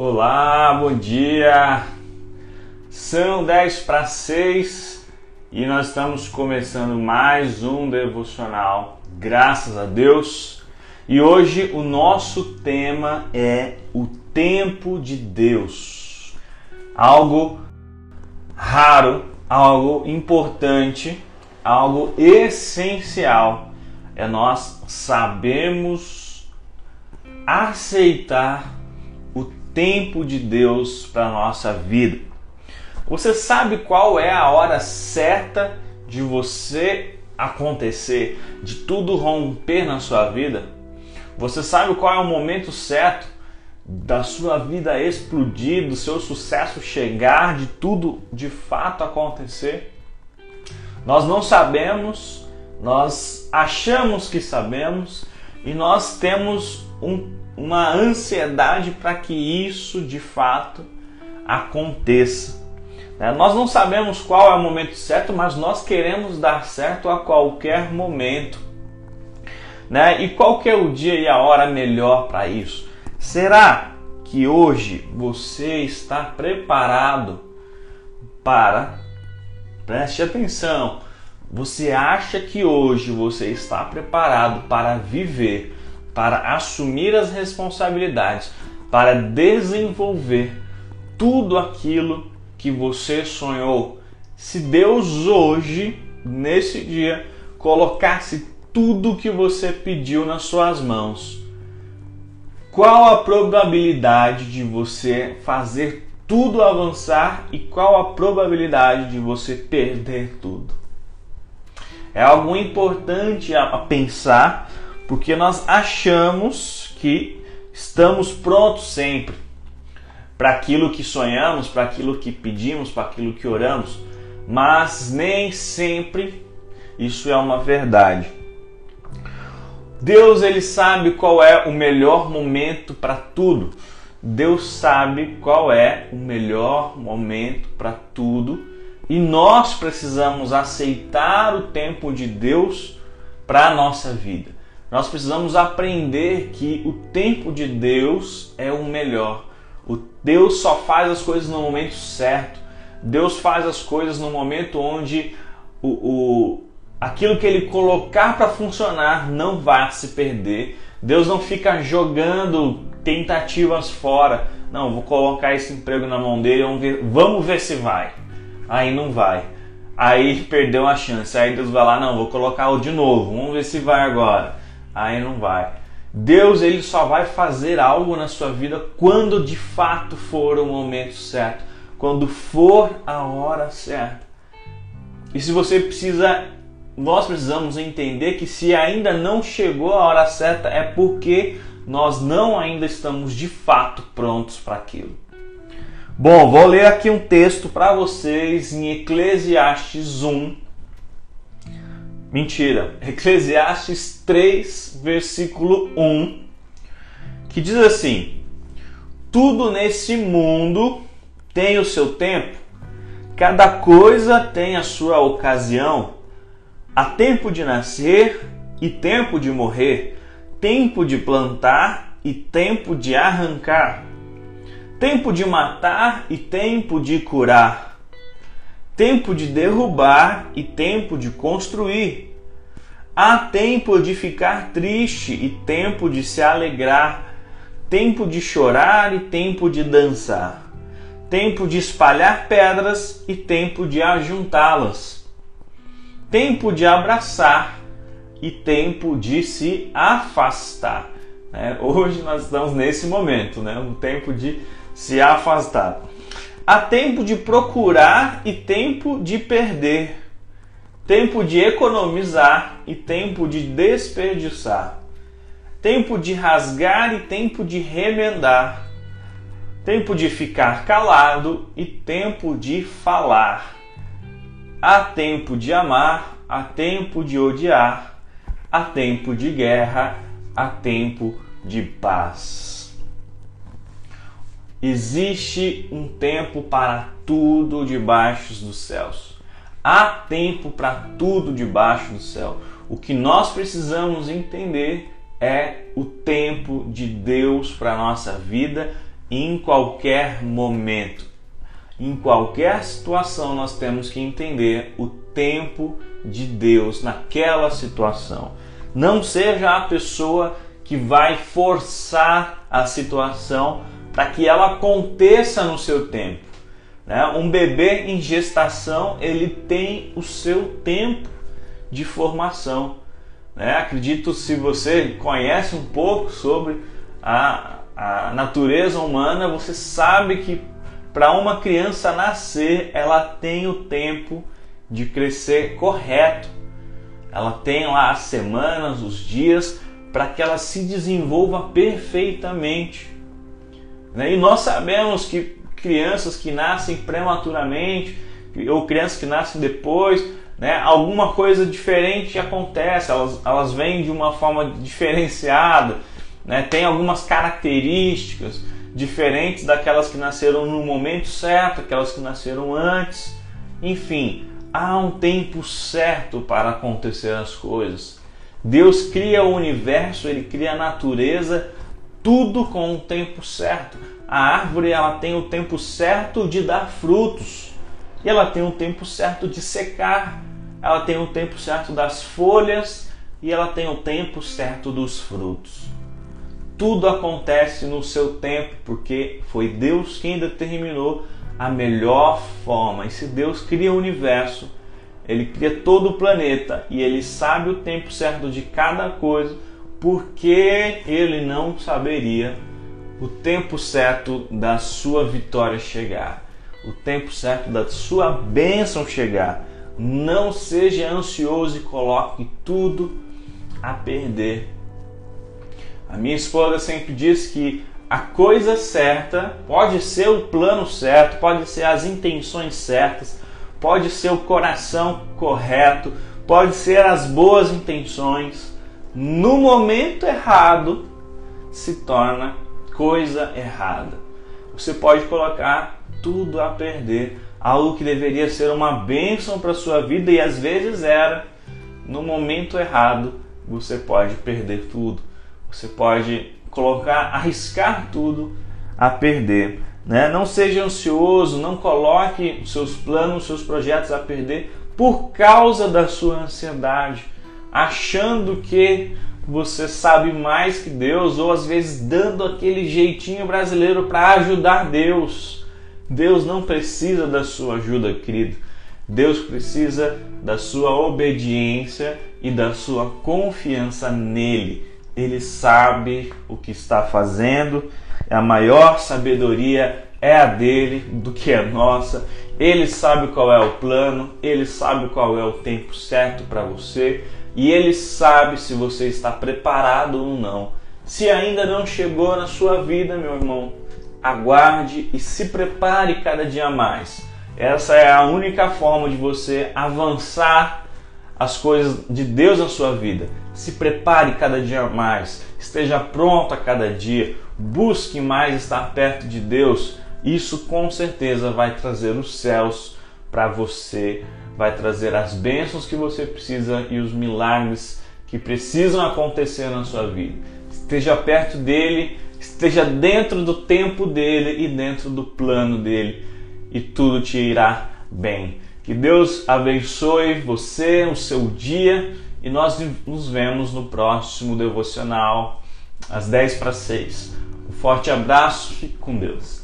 Olá, bom dia! São 10 para 6 e nós estamos começando mais um devocional, graças a Deus. E hoje o nosso tema é o tempo de Deus. Algo raro, algo importante, algo essencial é nós sabemos aceitar tempo de Deus para a nossa vida. Você sabe qual é a hora certa de você acontecer, de tudo romper na sua vida? Você sabe qual é o momento certo da sua vida explodir, do seu sucesso chegar, de tudo de fato acontecer? Nós não sabemos, nós achamos que sabemos e nós temos um uma ansiedade para que isso de fato aconteça. Né? Nós não sabemos qual é o momento certo, mas nós queremos dar certo a qualquer momento. Né? E qual que é o dia e a hora melhor para isso? Será que hoje você está preparado para preste atenção. Você acha que hoje você está preparado para viver para assumir as responsabilidades, para desenvolver tudo aquilo que você sonhou. Se Deus hoje, nesse dia, colocasse tudo que você pediu nas suas mãos, qual a probabilidade de você fazer tudo avançar e qual a probabilidade de você perder tudo? É algo importante a pensar porque nós achamos que estamos prontos sempre para aquilo que sonhamos, para aquilo que pedimos, para aquilo que oramos, mas nem sempre isso é uma verdade. Deus ele sabe qual é o melhor momento para tudo. Deus sabe qual é o melhor momento para tudo e nós precisamos aceitar o tempo de Deus para a nossa vida. Nós precisamos aprender que o tempo de Deus é o melhor. O Deus só faz as coisas no momento certo. Deus faz as coisas no momento onde o, o aquilo que ele colocar para funcionar não vai se perder. Deus não fica jogando tentativas fora. Não, vou colocar esse emprego na mão dele, vamos ver, vamos ver se vai. Aí não vai. Aí perdeu a chance. Aí Deus vai lá, não, vou colocar o de novo, vamos ver se vai agora aí não vai. Deus ele só vai fazer algo na sua vida quando de fato for o momento certo, quando for a hora certa. E se você precisa, nós precisamos entender que se ainda não chegou a hora certa é porque nós não ainda estamos de fato prontos para aquilo. Bom, vou ler aqui um texto para vocês em Eclesiastes 1, Mentira. Eclesiastes 3, versículo 1, que diz assim: Tudo nesse mundo tem o seu tempo, cada coisa tem a sua ocasião. Há tempo de nascer e tempo de morrer, tempo de plantar e tempo de arrancar, tempo de matar e tempo de curar tempo de derrubar e tempo de construir. Há tempo de ficar triste e tempo de se alegrar, tempo de chorar e tempo de dançar, tempo de espalhar pedras e tempo de ajuntá-las, tempo de abraçar e tempo de se afastar. É, hoje nós estamos nesse momento, né? um tempo de se afastar. Há tempo de procurar e tempo de perder, tempo de economizar e tempo de desperdiçar, tempo de rasgar e tempo de remendar, tempo de ficar calado e tempo de falar. Há tempo de amar, há tempo de odiar, há tempo de guerra, há tempo de paz. Existe um tempo para tudo debaixo dos céus. Há tempo para tudo debaixo do céu. O que nós precisamos entender é o tempo de Deus para a nossa vida em qualquer momento. Em qualquer situação, nós temos que entender o tempo de Deus naquela situação. Não seja a pessoa que vai forçar a situação para que ela aconteça no seu tempo. Né? Um bebê em gestação ele tem o seu tempo de formação. Né? Acredito se você conhece um pouco sobre a, a natureza humana, você sabe que para uma criança nascer, ela tem o tempo de crescer correto. Ela tem lá as semanas, os dias para que ela se desenvolva perfeitamente. Né? E nós sabemos que crianças que nascem prematuramente ou crianças que nascem depois, né, alguma coisa diferente acontece, elas, elas vêm de uma forma diferenciada, né, tem algumas características diferentes daquelas que nasceram no momento certo, aquelas que nasceram antes. Enfim, há um tempo certo para acontecer as coisas. Deus cria o universo, ele cria a natureza, tudo com o tempo certo. A árvore ela tem o tempo certo de dar frutos e ela tem o tempo certo de secar. Ela tem o tempo certo das folhas e ela tem o tempo certo dos frutos. Tudo acontece no seu tempo, porque foi Deus quem determinou a melhor forma. E se Deus cria o universo, ele cria todo o planeta e ele sabe o tempo certo de cada coisa, porque ele não saberia o tempo certo da sua vitória chegar, o tempo certo da sua bênção chegar. Não seja ansioso e coloque tudo a perder a minha esposa sempre diz que a coisa certa pode ser o plano certo, pode ser as intenções certas, pode ser o coração correto, pode ser as boas intenções. No momento errado se torna coisa errada. Você pode colocar tudo a perder, algo que deveria ser uma bênção para sua vida e às vezes era. No momento errado, você pode perder tudo. Você pode colocar, arriscar tudo a perder. Né? Não seja ansioso, não coloque seus planos, seus projetos a perder por causa da sua ansiedade, achando que você sabe mais que Deus, ou às vezes dando aquele jeitinho brasileiro para ajudar Deus. Deus não precisa da sua ajuda, querido. Deus precisa da sua obediência e da sua confiança nele ele sabe o que está fazendo, a maior sabedoria é a dele do que a nossa. Ele sabe qual é o plano, ele sabe qual é o tempo certo para você e ele sabe se você está preparado ou não. Se ainda não chegou na sua vida, meu irmão, aguarde e se prepare cada dia mais. Essa é a única forma de você avançar as coisas de Deus na sua vida. Se prepare cada dia mais, esteja pronto a cada dia, busque mais estar perto de Deus. Isso com certeza vai trazer os céus para você, vai trazer as bênçãos que você precisa e os milagres que precisam acontecer na sua vida. Esteja perto dele, esteja dentro do tempo dele e dentro do plano dele, e tudo te irá bem. Que Deus abençoe você, o seu dia e nós nos vemos no próximo devocional às 10 para 6. Um forte abraço, fique com Deus.